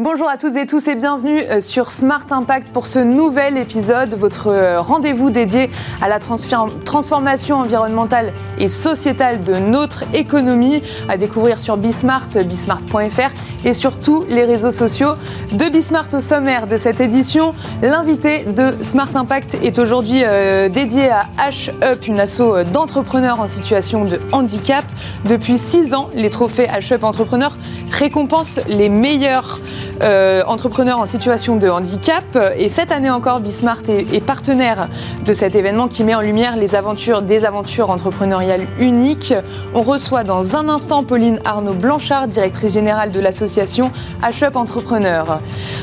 Bonjour à toutes et tous et bienvenue euh, sur Smart Impact pour ce nouvel épisode, votre euh, rendez-vous dédié à la transformation environnementale et sociétale de notre économie, à découvrir sur Bismart, bismart.fr et sur tous les réseaux sociaux de Bismart au sommaire de cette édition. L'invité de Smart Impact est aujourd'hui euh, dédié à H-Up, une asso d'entrepreneurs en situation de handicap. Depuis six ans, les trophées H-Up Entrepreneurs récompensent les meilleurs euh, entrepreneurs en situation de handicap. Et cette année encore, Bismart est, partenaire de cet événement qui met en lumière les aventures des aventures entrepreneuriales uniques. On reçoit dans un instant Pauline Arnaud Blanchard, directrice générale de l'association HUP Entrepreneur.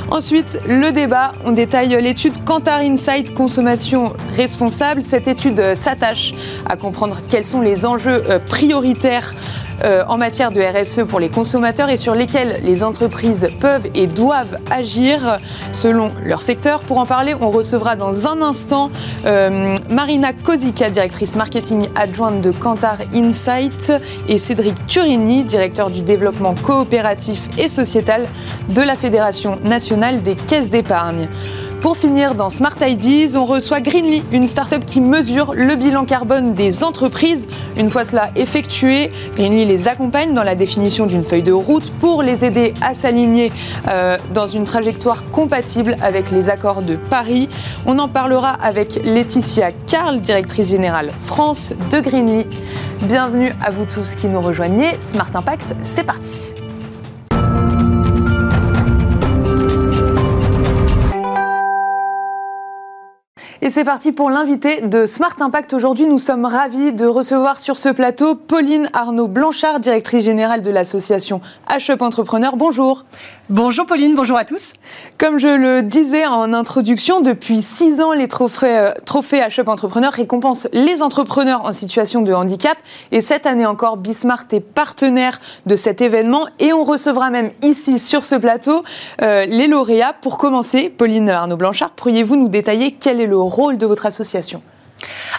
Ensuite, le débat, on détaille l'étude Kantar Insight Consommation Responsable. Cette étude s'attache à comprendre quels sont les enjeux euh, prioritaires euh, en matière de RSE pour les consommateurs et sur lesquels les entreprises peuvent et doivent agir selon leur secteur. Pour en parler, on recevra dans un instant euh, Marina Kozika, directrice marketing adjointe de Kantar Insight, et Cédric Turini, directeur du développement coopératif et sociétal de la Fédération nationale des caisses d'épargne. Pour finir, dans Smart Ideas, on reçoit Greenly, une start-up qui mesure le bilan carbone des entreprises. Une fois cela effectué, Greenly les accompagne dans la définition d'une feuille de route pour les aider à s'aligner euh, dans une trajectoire compatible avec les accords de Paris. On en parlera avec Laetitia Carl, directrice générale France de Greenly. Bienvenue à vous tous qui nous rejoignez. Smart Impact, c'est parti. Et c'est parti pour l'invité de Smart Impact. Aujourd'hui, nous sommes ravis de recevoir sur ce plateau Pauline Arnaud Blanchard, directrice générale de l'association HUP Entrepreneur. Bonjour. Bonjour Pauline, bonjour à tous. Comme je le disais en introduction, depuis six ans, les trophées, euh, trophées HUP Entrepreneur récompensent les entrepreneurs en situation de handicap. Et cette année encore, Bismart est partenaire de cet événement et on recevra même ici sur ce plateau euh, les lauréats. Pour commencer, Pauline Arnaud Blanchard, pourriez-vous nous détailler quel est le rôle de votre association?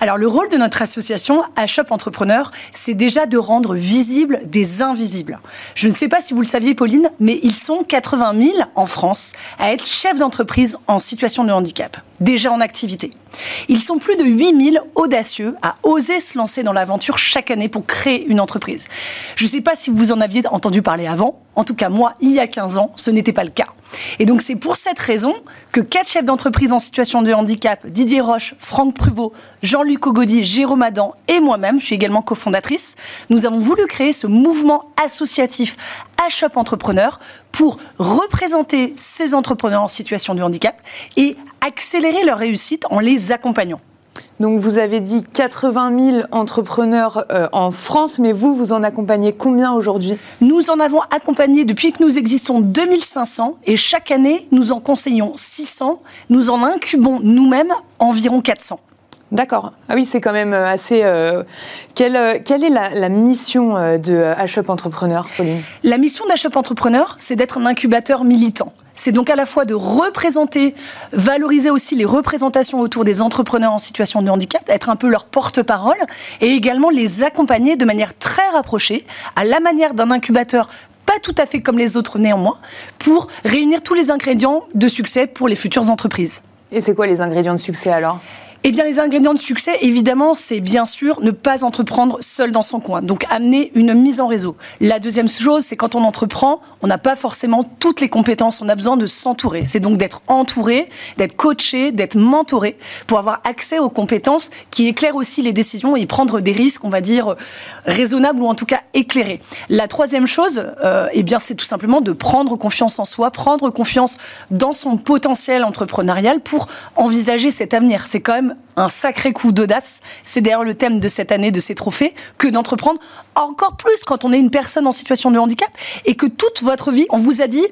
Alors le rôle de notre association HOP Entrepreneur, c'est déjà de rendre visibles des invisibles. Je ne sais pas si vous le saviez Pauline, mais ils sont 80 000 en France à être chefs d'entreprise en situation de handicap, déjà en activité. Ils sont plus de 8000 audacieux à oser se lancer dans l'aventure chaque année pour créer une entreprise. Je ne sais pas si vous en aviez entendu parler avant. En tout cas, moi, il y a 15 ans, ce n'était pas le cas. Et donc, c'est pour cette raison que quatre chefs d'entreprise en situation de handicap, Didier Roche, Franck Pruvot, Jean-Luc Ogodi, Jérôme Adam et moi-même, je suis également cofondatrice, nous avons voulu créer ce mouvement associatif HOP Entrepreneur pour représenter ces entrepreneurs en situation de handicap et accélérer leur réussite en les accompagnant. Donc vous avez dit 80 000 entrepreneurs euh, en France, mais vous, vous en accompagnez combien aujourd'hui? Nous en avons accompagné depuis que nous existons 2500 et chaque année, nous en conseillons 600. Nous en incubons nous-mêmes environ 400. D'accord. Ah oui, c'est quand même euh, assez. Euh, quelle, euh, quelle, est la, mission de HUP Entrepreneur, Pauline? La mission d'HUP Entrepreneur, c'est d'être un incubateur militant. C'est donc à la fois de représenter, valoriser aussi les représentations autour des entrepreneurs en situation de handicap, être un peu leur porte-parole, et également les accompagner de manière très rapprochée, à la manière d'un incubateur pas tout à fait comme les autres néanmoins, pour réunir tous les ingrédients de succès pour les futures entreprises. Et c'est quoi les ingrédients de succès alors? Eh bien, les ingrédients de succès, évidemment, c'est bien sûr ne pas entreprendre seul dans son coin. Donc, amener une mise en réseau. La deuxième chose, c'est quand on entreprend, on n'a pas forcément toutes les compétences. On a besoin de s'entourer. C'est donc d'être entouré, d'être coaché, d'être mentoré pour avoir accès aux compétences qui éclairent aussi les décisions et prendre des risques, on va dire, raisonnables ou en tout cas éclairés. La troisième chose, euh, eh bien, c'est tout simplement de prendre confiance en soi, prendre confiance dans son potentiel entrepreneurial pour envisager cet avenir. C'est quand même un sacré coup d'audace. C'est d'ailleurs le thème de cette année de ces trophées, que d'entreprendre encore plus quand on est une personne en situation de handicap et que toute votre vie, on vous a dit,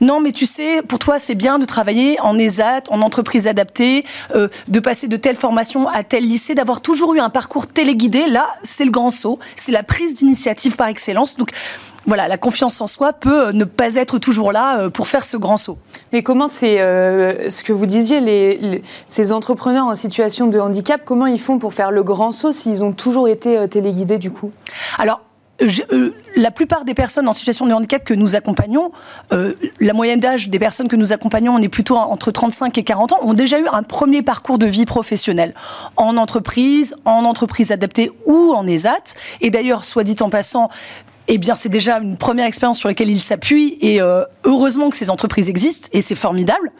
non mais tu sais, pour toi c'est bien de travailler en ESAT, en entreprise adaptée, euh, de passer de telle formation à tel lycée, d'avoir toujours eu un parcours téléguidé. Là, c'est le grand saut, c'est la prise d'initiative par excellence. Donc voilà, la confiance en soi peut euh, ne pas être toujours là euh, pour faire ce grand saut. Mais comment c'est euh, ce que vous disiez, les, ces entrepreneurs en situation de handicap, comment ils font pour faire le grand saut s'ils ont toujours été téléguidés du coup? Alors, la plupart des personnes en situation de handicap que nous accompagnons, la moyenne d'âge des personnes que nous accompagnons, on est plutôt entre 35 et 40 ans, ont déjà eu un premier parcours de vie professionnelle en entreprise, en entreprise adaptée ou en ESAT. Et d'ailleurs, soit dit en passant, eh bien, c'est déjà une première expérience sur laquelle il s'appuie et euh, heureusement que ces entreprises existent et c'est formidable.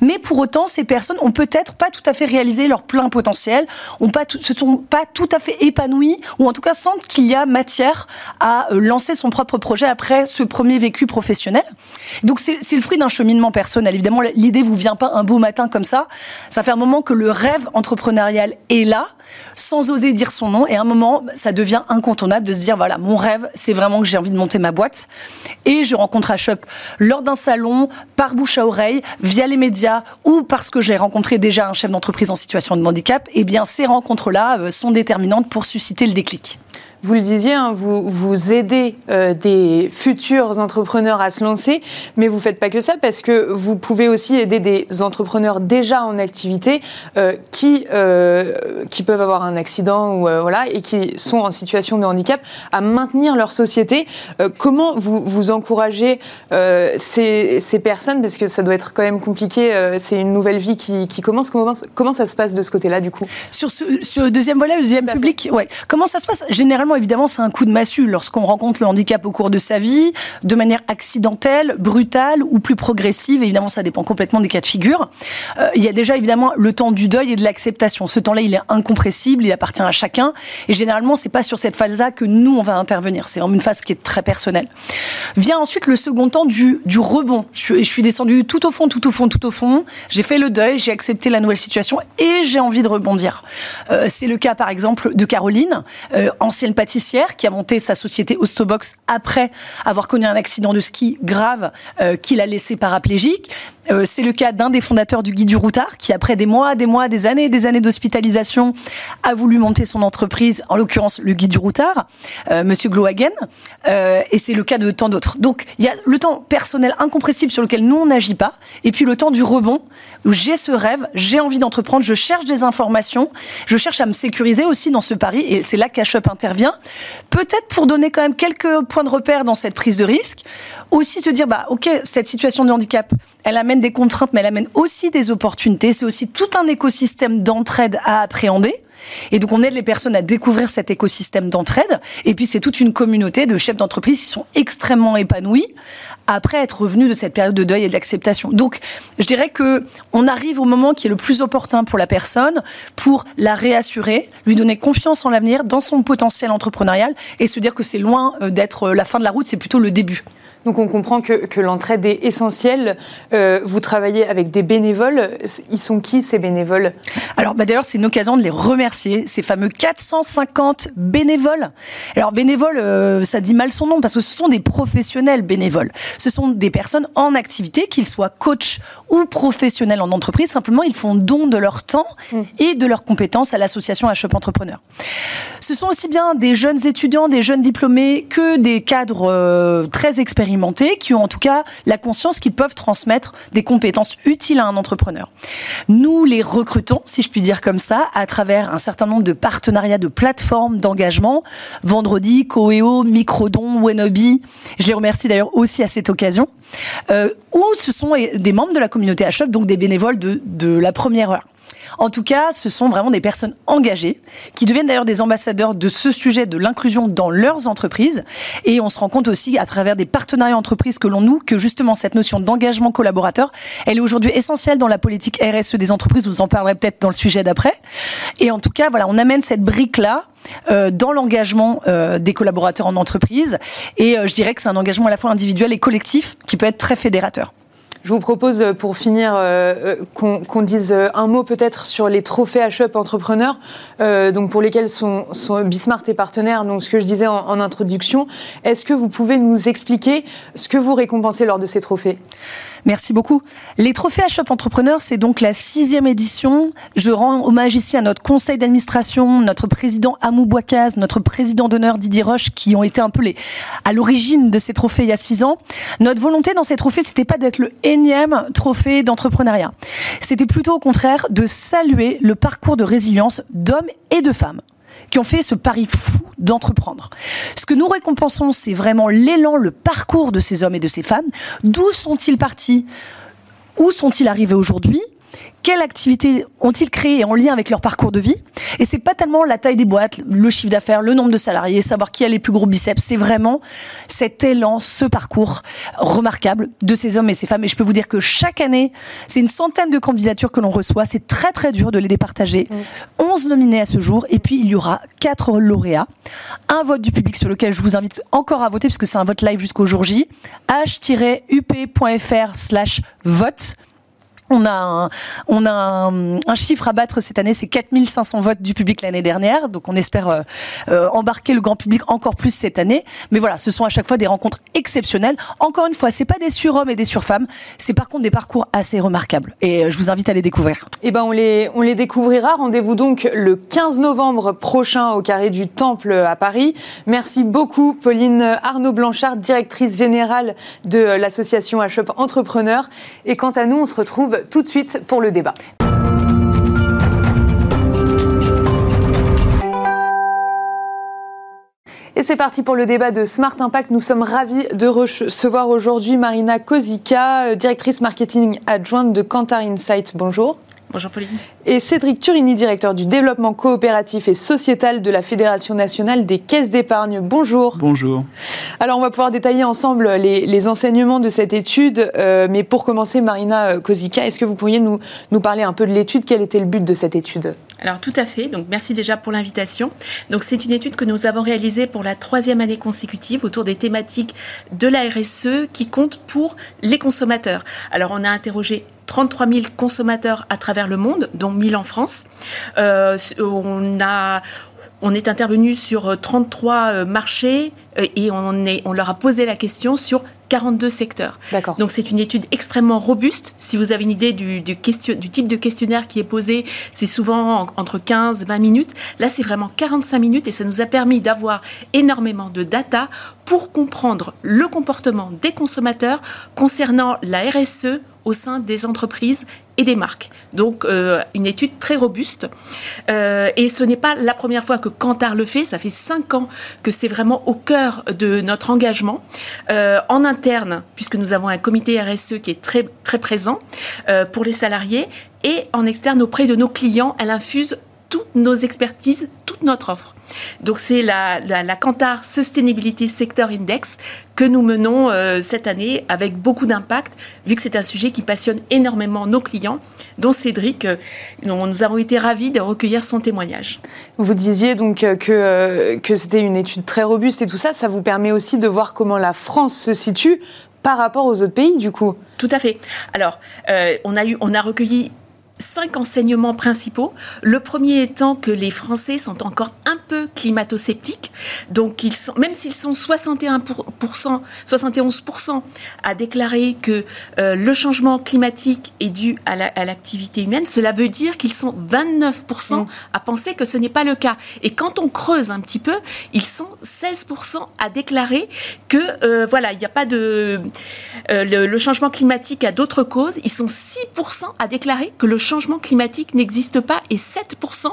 Mais pour autant, ces personnes ont peut-être pas tout à fait réalisé leur plein potentiel, ont pas se sont pas tout à fait épanouies ou en tout cas sentent qu'il y a matière à euh, lancer son propre projet après ce premier vécu professionnel. Donc, c'est le fruit d'un cheminement personnel. Évidemment, l'idée vous vient pas un beau matin comme ça. Ça fait un moment que le rêve entrepreneurial est là sans oser dire son nom. Et à un moment, ça devient incontournable de se dire, voilà, mon rêve, c'est vraiment que j'ai envie de monter ma boîte. Et je rencontre Ashop lors d'un salon, par bouche à oreille, via les médias, ou parce que j'ai rencontré déjà un chef d'entreprise en situation de handicap. Et eh bien, ces rencontres-là euh, sont déterminantes pour susciter le déclic. Vous le disiez, hein, vous, vous aidez euh, des futurs entrepreneurs à se lancer, mais vous ne faites pas que ça parce que vous pouvez aussi aider des entrepreneurs déjà en activité euh, qui, euh, qui peuvent avoir un accident ou, voilà, et qui sont en situation de handicap à maintenir leur société. comment vous, vous encouragez ces, ces, personnes? Parce que ça doit être quand même compliqué, c'est une nouvelle vie qui, qui commence. comment. Comment ça se passe de ce côté-là du coup? Sur ce, sur le deuxième volet, le deuxième public, ouais. comment ça se passe? Généralement, évidemment, c'est un coup de massue lorsqu'on rencontre le handicap au cours de sa vie, de manière accidentelle, brutale ou plus progressive. Évidemment, ça dépend complètement des cas de figure. Euh, il y a déjà évidemment le temps du deuil et de l'acceptation. Ce temps-là, il est incompressible, il appartient à chacun. Et généralement, c'est pas sur cette phase-là que nous on va intervenir. C'est une phase qui est très personnelle. Vient ensuite le second temps du, du rebond. Je, je suis descendue tout au fond, tout au fond, tout au fond. J'ai fait le deuil, j'ai accepté la nouvelle situation et j'ai envie de rebondir. Euh, c'est le cas, par exemple, de Caroline, euh, ancienne pâtissière qui a monté sa société Ostobox après avoir connu un accident de ski grave euh, qui l'a laissé paraplégique. Euh, c'est le cas d'un des fondateurs du Guide du Routard qui, après des mois, des mois, des années, des années d'hospitalisation, a voulu monter son entreprise, en l'occurrence le Guide du Routard, euh, Monsieur Glohagen. et c'est le cas de tant d'autres. Donc il y a le temps personnel incompressible sur lequel nous on n'agit pas, et puis le temps du rebond où j'ai ce rêve, j'ai envie d'entreprendre, je cherche des informations, je cherche à me sécuriser aussi dans ce pari, et c'est là qu'Ashop intervient Peut-être pour donner quand même quelques points de repère dans cette prise de risque. Aussi se dire, bah, ok, cette situation de handicap, elle amène des contraintes, mais elle amène aussi des opportunités. C'est aussi tout un écosystème d'entraide à appréhender. Et donc on aide les personnes à découvrir cet écosystème d'entraide. Et puis c'est toute une communauté de chefs d'entreprise qui sont extrêmement épanouis après être revenus de cette période de deuil et d'acceptation. Donc je dirais que on arrive au moment qui est le plus opportun pour la personne pour la réassurer, lui donner confiance en l'avenir, dans son potentiel entrepreneurial et se dire que c'est loin euh, d'être la fin de la route, c'est plutôt le début. Donc on comprend que, que l'entraide est essentielle. Euh, vous travaillez avec des bénévoles. Ils sont qui ces bénévoles? Alors bah d'ailleurs c'est une occasion de les remercier, ces fameux 450 bénévoles. Alors bénévoles, euh, ça dit mal son nom parce que ce sont des professionnels bénévoles. Ce sont des personnes en activité, qu'ils soient coach ou professionnels en entreprise. Simplement ils font don de leur temps mmh. et de leurs compétences à l'association Shop Entrepreneur. Ce sont aussi bien des jeunes étudiants, des jeunes diplômés que des cadres euh, très expérimentés qui ont en tout cas la conscience qu'ils peuvent transmettre des compétences utiles à un entrepreneur. Nous les recrutons, si je puis dire comme ça, à travers un certain nombre de partenariats de plateformes d'engagement. Vendredi, Coeo, Microdon, Wenobi. Je les remercie d'ailleurs aussi à cette occasion. Euh, où ce sont des membres de la communauté HUB, donc des bénévoles de, de la première heure. En tout cas, ce sont vraiment des personnes engagées qui deviennent d'ailleurs des ambassadeurs de ce sujet de l'inclusion dans leurs entreprises. Et on se rend compte aussi à travers des partenariats entreprises que l'on noue que justement cette notion d'engagement collaborateur, elle est aujourd'hui essentielle dans la politique RSE des entreprises. Vous en parlerez peut-être dans le sujet d'après. Et en tout cas, voilà, on amène cette brique-là euh, dans l'engagement euh, des collaborateurs en entreprise. Et euh, je dirais que c'est un engagement à la fois individuel et collectif qui peut être très fédérateur. Je vous propose, euh, pour finir, euh, euh, qu'on dise un mot peut-être sur les trophées H-Up entrepreneurs, donc pour lesquels sont, Bismart et partenaires. Donc, ce que je disais en introduction, est-ce que vous pouvez nous expliquer ce que vous récompensez lors de ces trophées? Merci beaucoup. Les trophées à Shop Entrepreneur, c'est donc la sixième édition. Je rends hommage ici à notre conseil d'administration, notre président Amou Bouakaz, notre président d'honneur Didier Roche, qui ont été un peu les, à l'origine de ces trophées il y a six ans. Notre volonté dans ces trophées, c'était pas d'être le énième trophée d'entrepreneuriat. C'était plutôt au contraire de saluer le parcours de résilience d'hommes et de femmes qui ont fait ce pari fou d'entreprendre. Ce que nous récompensons, c'est vraiment l'élan, le parcours de ces hommes et de ces femmes. D'où sont-ils partis? Où sont-ils arrivés aujourd'hui? Quelle activité ont-ils créé en lien avec leur parcours de vie? Et c'est pas tellement la taille des boîtes, le chiffre d'affaires, le nombre de salariés, savoir qui a les plus gros biceps. C'est vraiment cet élan, ce parcours remarquable de ces hommes et ces femmes. Et je peux vous dire que chaque année, c'est une centaine de candidatures que l'on reçoit. C'est très très dur de les départager. 11 nominés à ce jour. Et puis il y aura 4 lauréats. Un vote du public sur lequel je vous invite encore à voter, puisque c'est un vote live jusqu'au jour J. h-up.fr slash vote on a, un, chiffre à battre cette année, c'est 4500 votes du public l'année dernière, donc on espère euh, euh, embarquer le grand public encore plus cette année. Mais voilà, ce sont à chaque fois des rencontres exceptionnelles. Encore une fois, c'est pas des surhommes et des surfemmes, c'est par contre des parcours assez remarquables. Et euh, je vous invite à les découvrir. Eh ben, on les, on les découvrira. Rendez-vous donc le 15 novembre prochain au Carré du Temple à Paris. Merci beaucoup, Pauline Arnaud Blanchard, directrice générale de l'association HUP Entrepreneurs. Et quant à nous, on se retrouve tout de suite pour le débat. Et c'est parti pour le débat de Smart Impact. Nous sommes ravis de recevoir aujourd'hui Marina Kozika, directrice marketing adjointe de Kantar Insight. Bonjour. Bonjour Pauline. Et Cédric Turini, directeur du développement coopératif et sociétal de la Fédération nationale des caisses d'épargne. Bonjour. Bonjour. Alors on va pouvoir détailler ensemble les, enseignements de cette étude, euh, mais pour commencer, Marina Kozika, est-ce que vous pourriez nous, nous parler un peu de l'étude? Quel était le but de cette étude? Alors tout à fait, donc merci déjà pour l'invitation. Donc c'est une étude que nous avons réalisée pour la troisième année consécutive autour des thématiques de la RSE qui comptent pour les consommateurs. Alors on a interrogé 33 000 consommateurs à travers le monde, dont 1000 en France. Euh, on a on est intervenu sur 33 euh, euh, marchés et on, est, on leur a posé la question sur 42 secteurs. Donc c'est une étude extrêmement robuste. Si vous avez une idée du, du, question, du type de questionnaire qui est posé, c'est souvent entre 15 et 20 minutes. Là, c'est vraiment 45 minutes et ça nous a permis d'avoir énormément de data pour comprendre le comportement des consommateurs concernant la RSE au sein des entreprises et des marques. Donc euh, une étude très robuste. Euh, et ce n'est pas la première fois que Kantar le fait, ça fait cinq ans que c'est vraiment au cœur de notre engagement. Euh, en interne, puisque nous avons un comité RSE qui est très, très présent pour les salariés, et en externe auprès de nos clients, elle infuse toutes nos expertises, toute notre offre. Donc c'est la, la, Kantar Sustainability Sector Index que nous menons euh, cette année avec beaucoup d'impact, vu que c'est un sujet qui passionne énormément nos clients, dont Cédric. Euh, nous avons été ravis de recueillir son témoignage. Vous disiez donc euh, que, que c'était une étude très robuste et tout ça, ça vous permet aussi de voir comment la France se situe par rapport aux autres pays, du coup. Tout à fait. Alors, on, a eu, on a recueilli cinq enseignements principaux. Le premier étant que les Français sont encore un peu climato-sceptiques. Donc, ils sont, même s'ils sont 61%, 71% à déclarer que euh, le changement climatique est dû à l'activité humaine, cela veut dire qu'ils sont 29% mm. à penser que ce n'est pas le cas. Et quand on creuse un petit peu, ils sont 16% à déclarer que, euh, voilà, il n'y a pas de... Euh, le, le changement climatique a d'autres causes. Ils sont 6% à déclarer que le changement climatique n'existe pas et 7%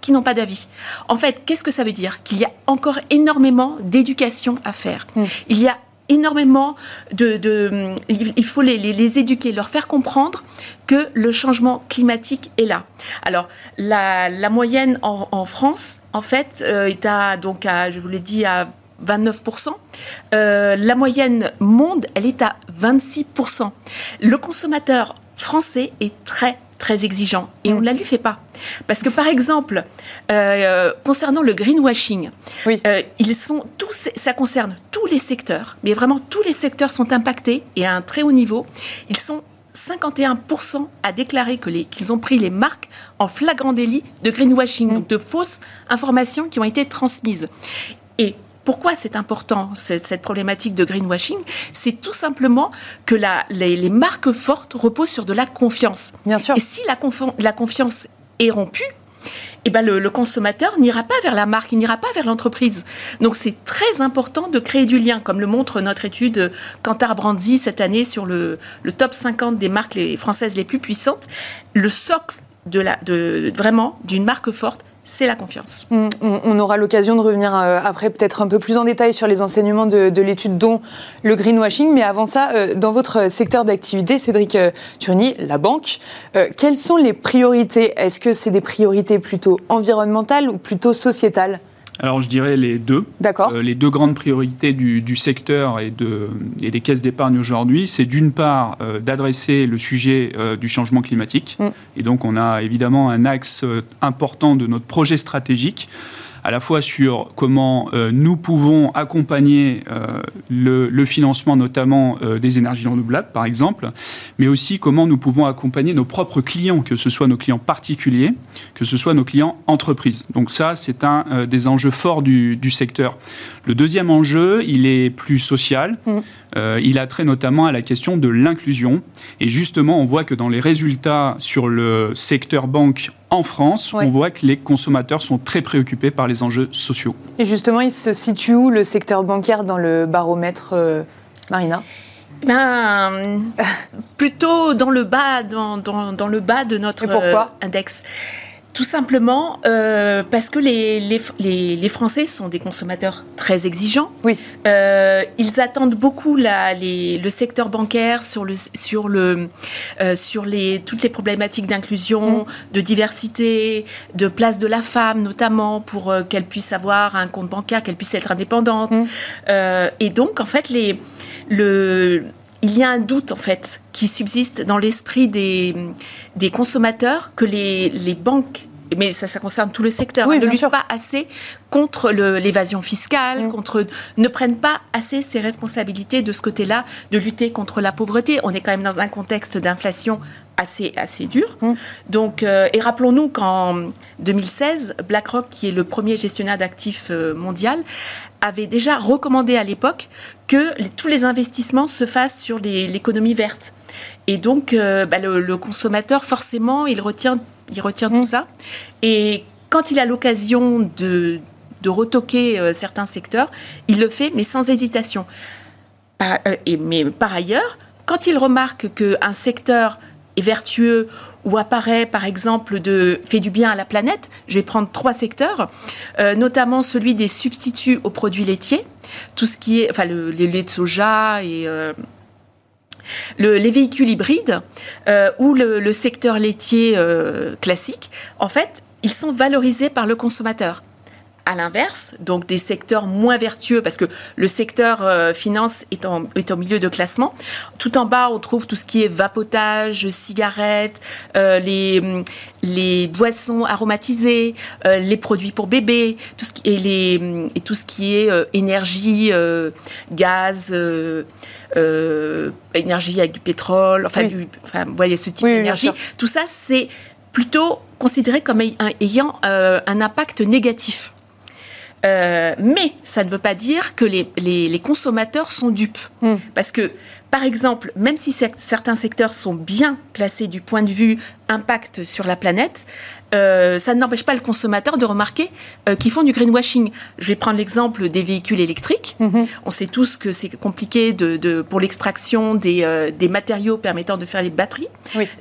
qui n'ont pas d'avis. En fait, qu'est-ce que ça veut dire? Qu'il y a encore énormément d'éducation à faire. Mm. Il y a énormément de... il faut les, les, éduquer, leur faire comprendre que le changement climatique est là. Alors, la, la moyenne en, France, en fait, euh, est à, donc à, je vous l'ai dit, à 29%. Euh, la moyenne monde, elle est à 26%. Le consommateur français est très très exigeant et on ne la lui fait pas. Parce que par exemple, euh, concernant le greenwashing, euh, ils sont tous, ça concerne tous les secteurs, mais vraiment tous les secteurs sont impactés et à un très haut niveau. Ils sont 51% à déclarer que qu'ils ont pris les marques en flagrant délit de greenwashing, mm. donc de fausses informations qui ont été transmises. Pourquoi c'est important, cette, problématique de greenwashing? C'est tout simplement que les, marques fortes reposent sur de la confiance. Bien sûr. Et si la, la confiance est rompue, eh ben le, consommateur n'ira pas vers la marque, il n'ira pas vers l'entreprise. Donc c'est très important de créer du lien, comme le montre notre étude Kantar Brandzy cette année sur le, top 50 des marques françaises les plus puissantes. Le socle de la, de, vraiment d'une marque forte, c'est la confiance. On, aura l'occasion de revenir euh, après peut-être un peu plus en détail sur les enseignements de, l'étude, dont le greenwashing. Mais avant ça, euh, dans votre secteur d'activité, Cédric euh, Turny, la banque, quelles sont les priorités? Est-ce que c'est des priorités plutôt environnementales ou plutôt sociétales? Alors je dirais les deux. D'accord. les deux grandes priorités du, secteur et, de, et, des caisses d'épargne aujourd'hui, c'est d'une part d'adresser le sujet du changement climatique. Mm. Et donc on a évidemment un axe important de notre projet stratégique à la fois sur comment euh, nous pouvons accompagner euh, le, financement notamment euh, des énergies renouvelables, par exemple, mais aussi comment nous pouvons accompagner nos propres clients, que ce soit nos clients particuliers, que ce soit nos clients entreprises. Donc ça, c'est un des enjeux forts du, secteur. Le deuxième enjeu, il est plus social. Mmh. Il a trait notamment à la question de l'inclusion. Et justement, on voit que dans les résultats sur le secteur banque en France, on voit que les consommateurs sont très préoccupés par les enjeux sociaux. Et justement, il se situe où le secteur bancaire dans le baromètre, euh, Marina? Ben, plutôt dans le bas, dans, dans, le bas de notre euh, index. Tout simplement euh, parce que les, les, les, Français sont des consommateurs très exigeants. Oui. Euh, ils attendent beaucoup la, le secteur bancaire sur, le, sur, le, euh, sur les, toutes les problématiques d'inclusion, mm. de diversité, de place de la femme notamment, pour qu'elle puisse avoir un compte bancaire, qu'elle puisse être indépendante. Mm. et donc, en fait, les, le, il y a un doute en fait qui subsiste dans l'esprit des, des consommateurs que les, les banques mais ça, ça concerne tout le secteur, oui, ne luttent pas assez contre l'évasion fiscale, mm. contre, ne prennent pas assez ses responsabilités de ce côté-là, de lutter contre la pauvreté. On est quand même dans un contexte d'inflation assez, assez dur. Mm. Donc, euh, et rappelons-nous qu'en 2016, BlackRock, qui est le premier gestionnaire d'actifs euh, mondial, avait déjà recommandé à l'époque que tous les investissements se fassent sur l'économie verte. Et donc, euh, bah, le, consommateur, forcément, il retient il retient tout mm. ça. Et quand il a l'occasion de, de retoquer euh, certains secteurs, il le fait, mais sans hésitation. Euh, et, mais par ailleurs, quand il remarque qu'un secteur est vertueux ou apparaît, par exemple, de fait du bien à la planète, je vais prendre trois secteurs, euh, notamment celui des substituts aux produits laitiers, tout ce qui est, enfin, le, les laits de soja et les véhicules hybrides euh, ou le, secteur laitier euh, classique, en fait, ils sont valorisés par le consommateur à l'inverse, donc des secteurs moins vertueux, parce que le secteur euh, finance est, en, est, milieu de classement. Tout en bas, on trouve tout ce qui est vapotage, cigarettes, euh, les, les boissons aromatisées, euh, les produits pour bébés, tout ce qui, et, les, et tout ce qui est énergie, gaz, énergie avec du pétrole, enfin, du, enfin vous voyez ce type d'énergie. Tout ça, c'est plutôt considéré comme ayant un impact négatif. Euh, mais ça ne veut pas dire que les, les, consommateurs sont dupes. Hmm. Parce que, par exemple, même si certains secteurs sont bien classés du point de vue impact sur la planète, euh, ça n'empêche pas le consommateur de remarquer euh, qu'ils font du greenwashing. Je vais prendre l'exemple des véhicules électriques. Hmm. On sait tous que c'est compliqué de, de, pour l'extraction des, des, matériaux permettant de faire les batteries.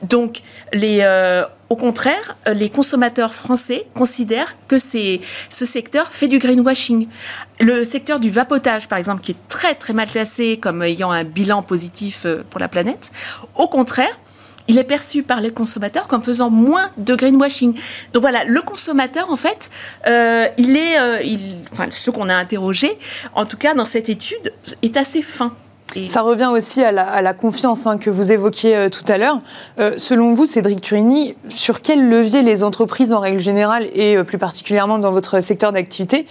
Donc, les, au contraire, euh, les consommateurs français considèrent que ce secteur fait du greenwashing. Le secteur du vapotage, par exemple, qui est très très mal classé comme ayant un bilan positif euh, pour la planète, au contraire, il est perçu par les consommateurs comme faisant moins de greenwashing. Donc voilà, le consommateur, en fait, euh, il est, enfin, ceux qu'on a interrogés, en tout cas dans cette étude, est assez fin. Ça revient aussi à la, confiance hein, que vous évoquiez euh, tout à l'heure. Euh, selon vous, Cédric Turini, sur quel levier les entreprises en règle générale et euh, plus particulièrement dans votre secteur d'activité,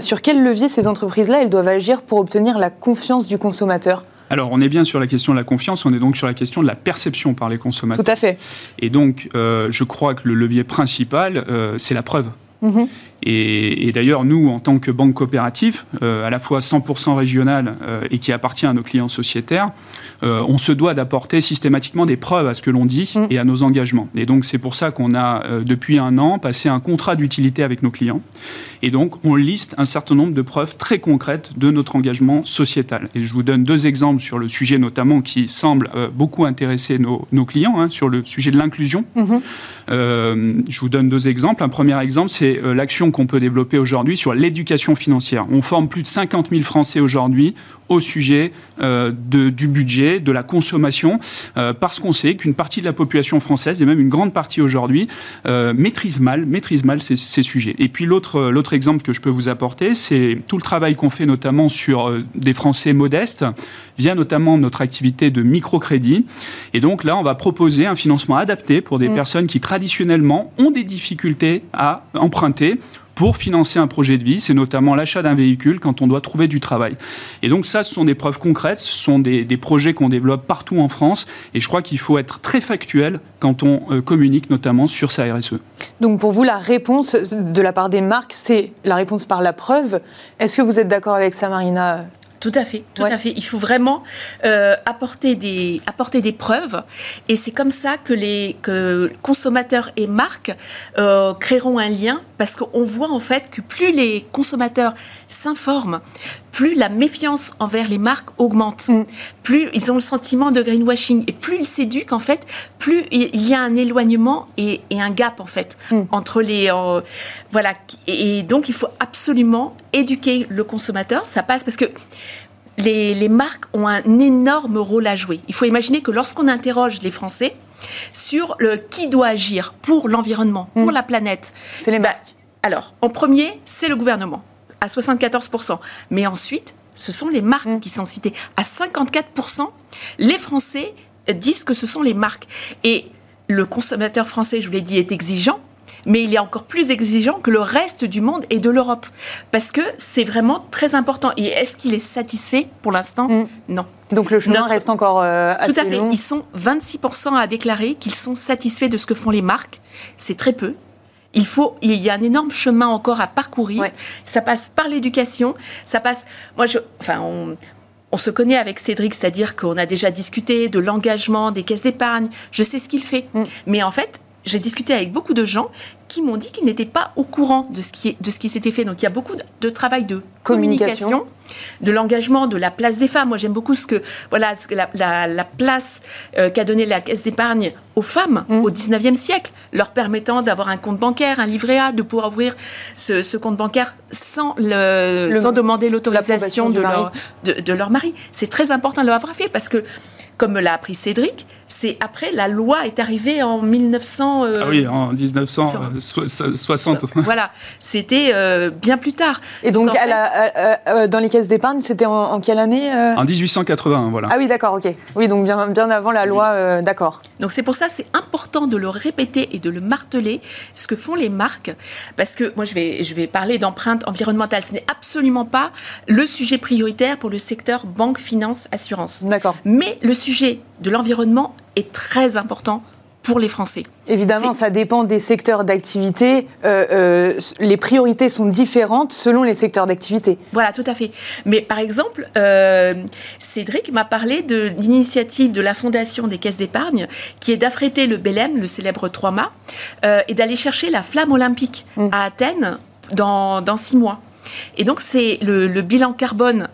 sur quel levier ces entreprises-là, elles doivent agir pour obtenir la confiance du consommateur? Alors, on est bien sur la question de la confiance, on est donc sur la question de la perception par les consommateurs. Tout à fait. Et donc, je crois que le levier principal, c'est la preuve. Mm-hmm. Et, d'ailleurs, nous, en tant que banque coopérative, euh, à la fois 100% régionale euh, et qui appartient à nos clients sociétaires, euh, on se doit d'apporter systématiquement des preuves à ce que l'on dit mm. et à nos engagements. Et donc, c'est pour ça qu'on a, depuis un an, passé un contrat d'utilité avec nos clients. Et donc, on liste un certain nombre de preuves très concrètes de notre engagement sociétal. Et je vous donne deux exemples sur le sujet notamment qui semble beaucoup intéresser nos, clients, hein, sur le sujet de l'inclusion. Mm-hmm. je vous donne deux exemples. Un premier exemple, c'est c'est l'action qu'on peut développer aujourd'hui sur l'éducation financière. On forme plus de 50 000 Français aujourd'hui au sujet de, du budget, de la consommation, parce qu'on sait qu'une partie de la population française, et même une grande partie aujourd'hui, maîtrise mal, maîtrise mal ces, ces sujets. Et puis l'autre, l'autre exemple que je peux vous apporter, c'est tout le travail qu'on fait notamment sur des Français modestes, via notamment notre activité de microcrédit. Et donc là, on va proposer un financement adapté pour des mm. personnes qui traditionnellement ont des difficultés à emprunter pour financer un projet de vie, c'est notamment l'achat d'un véhicule quand on doit trouver du travail. Et donc ça, ce sont des preuves concrètes, ce sont des, projets qu'on développe partout en France, et je crois qu'il faut être très factuel quand on euh, communique notamment sur sa RSE. Donc pour vous, la réponse de la part des marques, c'est la réponse par la preuve. Est-ce que vous êtes d'accord avec ça, Marina? Tout à fait, tout à fait. Il faut vraiment euh, apporter, des, apporter des preuves. Et c'est comme ça que les que consommateurs et marques euh, créeront un lien parce qu'on voit en fait que plus les consommateurs s'informent, plus la méfiance envers les marques augmente, mm. plus ils ont le sentiment de greenwashing et plus ils s'éduquent en fait, plus il y a un éloignement et, un gap en fait mm. entre les euh, voilà et donc il faut absolument éduquer le consommateur. Ça passe parce que les, les, marques ont un énorme rôle à jouer. Il faut imaginer que lorsqu'on interroge les Français sur le qui doit agir pour l'environnement, pour mm. la planète, c'est les marques. Alors, en premier, c'est le gouvernement, à 74%. Mais ensuite, ce sont les marques mm. qui sont citées. À 54%, les Français disent que ce sont les marques. Et le consommateur français, je vous l'ai dit, est exigeant, mais il est encore plus exigeant que le reste du monde et de l'Europe. Parce que c'est vraiment très important. Et est-ce qu'il est satisfait pour l'instant? Mm. Non. Donc le chemin reste encore euh, assez Tout à fait. Long. Ils sont 26% à déclarer qu'ils sont satisfaits de ce que font les marques. C'est très peu. Il faut, il y a un énorme chemin encore à parcourir. Ça passe par l'éducation. Ça passe. Moi, je, enfin, on, se connaît avec Cédric, c'est-à-dire qu'on a déjà discuté de l'engagement des caisses d'épargne. Je sais ce qu'il fait. Mm. Mais en fait, j'ai discuté avec beaucoup de gens qui m'ont dit qu'ils n'étaient pas au courant de ce qui, de ce qui s'était fait. Donc il y a beaucoup de, travail de communication, de l'engagement, de la place des femmes. Moi j'aime beaucoup ce que voilà la, la, place euh, qu'a donnée la caisse d'épargne aux femmes mmh. au 19e siècle, leur permettant d'avoir un compte bancaire, un livret A, de pouvoir ouvrir ce, compte bancaire sans, le, sans demander l'autorisation de, leur, de, de leur mari. C'est très important de l'avoir fait parce que, comme l'a appris Cédric, c'est après la loi est arrivée en 1900. Euh, ah oui, en 1960. Voilà, c'était euh, bien plus tard. Et donc, euh, dans les d'épargne, c'était en, quelle année En 1880, voilà. Ah oui, d'accord, ok. Oui, donc bien, bien avant la loi, d'accord. Donc c'est pour ça, c'est important de le répéter et de le marteler, ce que font les marques, parce que moi je vais, je vais parler d'empreinte environnementale. Ce n'est absolument pas le sujet prioritaire pour le secteur banque, finance, assurance. D'accord. Mais le sujet de l'environnement est très important pour les Français. Évidemment, ça dépend des secteurs d'activité. Euh, euh, les priorités sont différentes selon les secteurs d'activité. Voilà, tout à fait. Mais par exemple, euh, Cédric m'a parlé de l'initiative de la Fondation des caisses d'épargne, qui est d'affréter le Belém, le célèbre 3 mâts, et d'aller chercher la flamme olympique mm. à Athènes dans, dans six mois. Et donc, c'est le, le bilan carbone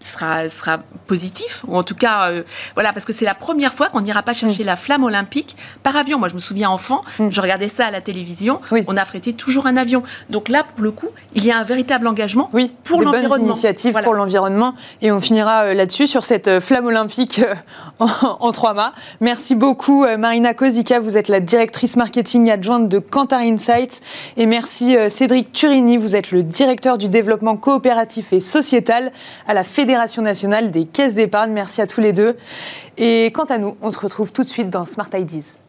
sera, sera positif, ou en tout cas, euh, voilà, parce que c'est la première fois qu'on n'ira pas chercher mm. la flamme olympique par avion. Moi, je me souviens enfant, mm. je regardais ça à la télévision, on affrétait toujours un avion. Donc là, pour le coup, il y a un véritable engagement oui, pour l'environnement. Bonnes initiatives pour l'environnement, et on finira euh, là-dessus sur cette euh, flamme olympique en, trois mâts. Merci beaucoup, Marina Kozika, vous êtes la directrice marketing adjointe de Kantar Insights, et merci Cédric Turini, vous êtes le directeur du développement coopératif et sociétal à la Fédération Fédération nationale des caisses d'épargne. Merci à tous les deux. Et quant à nous, on se retrouve tout de suite dans Smart Ideas.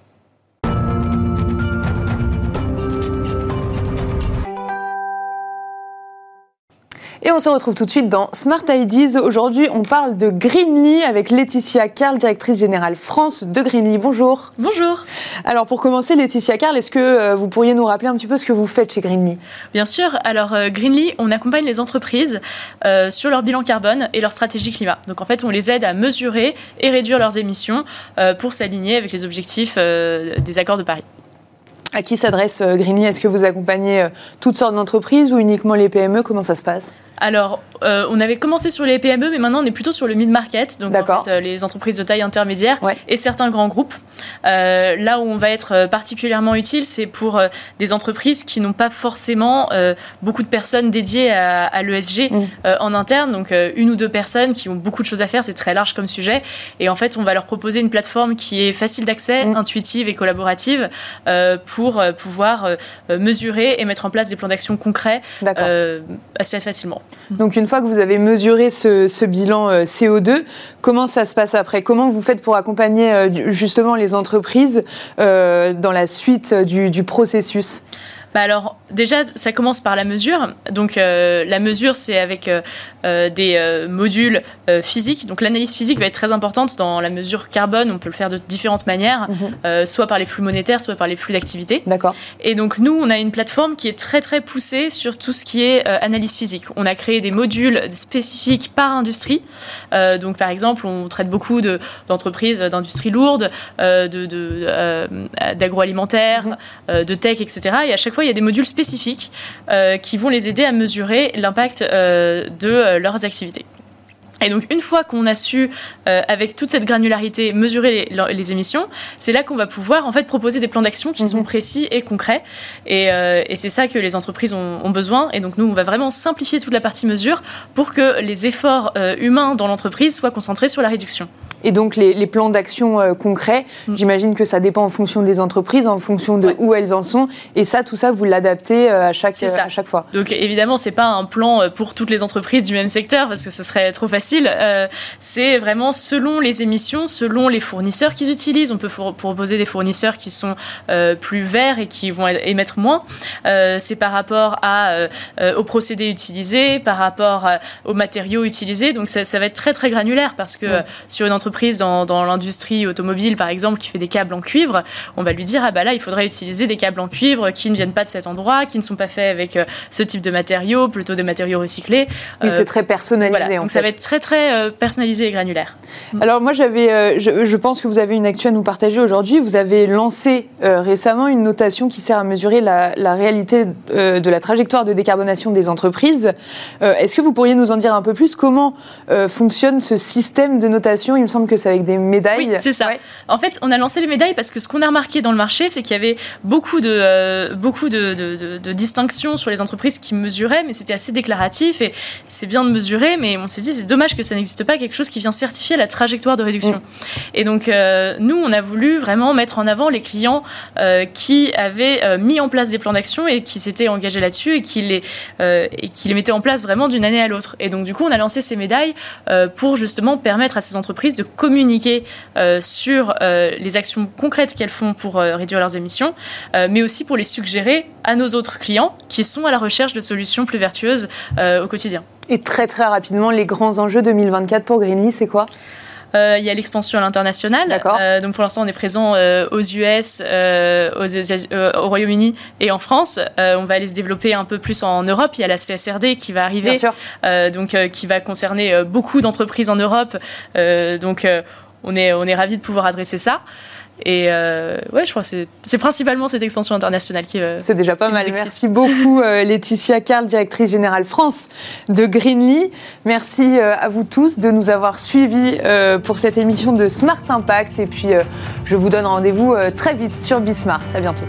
Et on se retrouve tout de suite dans Smart Ideas. Aujourd'hui, on parle de Greenly avec Laetitia Carl, directrice générale France de Greenly. Bonjour. Bonjour. Alors pour commencer, Laetitia Carl, est-ce que euh, vous pourriez nous rappeler un petit peu ce que vous faites chez Greenly? Bien sûr. Alors euh, Greenly, on accompagne les entreprises euh, sur leur bilan carbone et leur stratégie climat. Donc en fait, on les aide à mesurer et réduire leurs émissions pour s'aligner avec les objectifs des accords de Paris. À qui s'adresse Greenly? Est-ce que vous accompagnez toutes sortes d'entreprises ou uniquement les PME Comment ça se passe? Alors, euh, on avait commencé sur les PME, mais maintenant on est plutôt sur le mid-market, donc en fait, euh, les entreprises de taille intermédiaire et certains grands groupes. Euh, là où on va être particulièrement utile, c'est pour des entreprises qui n'ont pas forcément beaucoup de personnes dédiées à, l'ESG mm. en interne, donc une ou deux personnes qui ont beaucoup de choses à faire, c'est très large comme sujet. Et en fait, on va leur proposer une plateforme qui est facile d'accès, mm. intuitive et collaborative pour pouvoir mesurer et mettre en place des plans d'action concrets assez facilement. Donc une fois que vous avez mesuré ce, bilan euh, CO2, comment ça se passe après? Comment vous faites pour accompagner euh, justement les entreprises euh, dans la suite du processus? Bah alors, déjà, ça commence par la mesure. Donc, euh, la mesure, c'est avec euh, euh, des modules physiques. Donc, l'analyse physique va être très importante dans la mesure carbone. On peut le faire de différentes manières, mhm. soit par les flux monétaires, soit par les flux d'activité. D'accord. Et donc, nous, on a une plateforme qui est très, très poussée sur tout ce qui est analyse physique. On a créé des modules spécifiques par industrie. donc, par exemple, on traite beaucoup d'entreprises d'industrie lourde, d'agroalimentaire, de, mhm. de tech, etc. Et à chaque fois, il y a des modules spécifiques euh, qui vont les aider à mesurer l'impact euh, de euh, leurs activités. Et donc, une fois qu'on a su, avec toute cette granularité, mesurer les, émissions, c'est là qu'on va pouvoir en fait proposer des plans d'action qui sont mhm. précis et concrets. Et, c'est ça que les entreprises ont, ont, besoin. Et donc, nous, on va vraiment simplifier toute la partie mesure pour que les efforts humains dans l'entreprise soient concentrés sur la réduction. Et donc les, plans d'action euh, concrets, mm. j'imagine que ça dépend en fonction des entreprises, en fonction de où elles en sont. Et ça, tout ça, vous l'adaptez euh, à chaque, à chaque fois. Donc évidemment, c'est pas un plan euh, pour toutes les entreprises du même secteur parce que ce serait trop facile. C'est vraiment selon les émissions, selon les fournisseurs qu'ils utilisent. On peut proposer des fournisseurs qui sont plus verts et qui vont émettre moins. c'est par rapport à, aux procédés utilisés, par rapport aux matériaux utilisés. Donc ça, ça, va être très très granulaire parce que sur une entreprise dans, l'industrie automobile, par exemple, qui fait des câbles en cuivre, on va lui dire ah bah là, il faudrait utiliser des câbles en cuivre qui ne viennent pas de cet endroit, qui ne sont pas faits avec euh, ce type de matériaux, plutôt des matériaux recyclés. Oui, c'est euh, très personnalisé. donc ça va être très très euh, personnalisé et granulaire. Mm. Alors moi, j'avais, je, pense que vous avez une actu à nous partager aujourd'hui. Vous avez lancé récemment une notation qui sert à mesurer la, la réalité de la trajectoire de décarbonation des entreprises. Est-ce que vous pourriez nous en dire un peu plus? Comment fonctionne ce système de notation? Il me semble que c'est avec des médailles. Oui, c'est ça. En fait, on a lancé les médailles parce que ce qu'on a remarqué dans le marché, c'est qu'il y avait beaucoup de, euh, beaucoup de, de, distinctions sur les entreprises qui mesuraient, mais c'était assez déclaratif et c'est bien de mesurer, mais on s'est dit c'est dommage que ça n'existe pas quelque chose qui vient certifier la trajectoire de réduction. Et donc, euh, nous, on a voulu vraiment mettre en avant les clients euh, qui avaient mis en place des plans d'action et qui s'étaient engagés là-dessus et qui les, et qui les mettaient en place vraiment d'une année à l'autre. Et donc, du coup, on a lancé ces médailles pour justement permettre à ces entreprises de communiquer euh, sur euh, les actions concrètes qu'elles font pour euh, réduire leurs émissions, mais aussi pour les suggérer à nos autres clients qui sont à la recherche de solutions plus vertueuses au quotidien. Et très très rapidement, les grands enjeux 2024 pour Greenly, c'est quoi? Euh, il y a l'expansion à l'international. Euh, donc pour l'instant, on est présent euh, aux US, aux, au Royaume-Uni et en France. on va aller se développer un peu plus en Europe. Il y a la CSRD qui va arriver, donc qui va concerner beaucoup d'entreprises en Europe. donc on est on est ravi de pouvoir adresser ça. Et euh, ouais, je crois que c'est principalement cette expansion internationale qui. Euh, c'est déjà pas mal. Merci beaucoup, euh, Laetitia Carl, directrice générale France de Greenly. Merci à vous tous de nous avoir suivis pour cette émission de Smart Impact. Et puis, je vous donne rendez-vous très vite sur Bismart. À bientôt.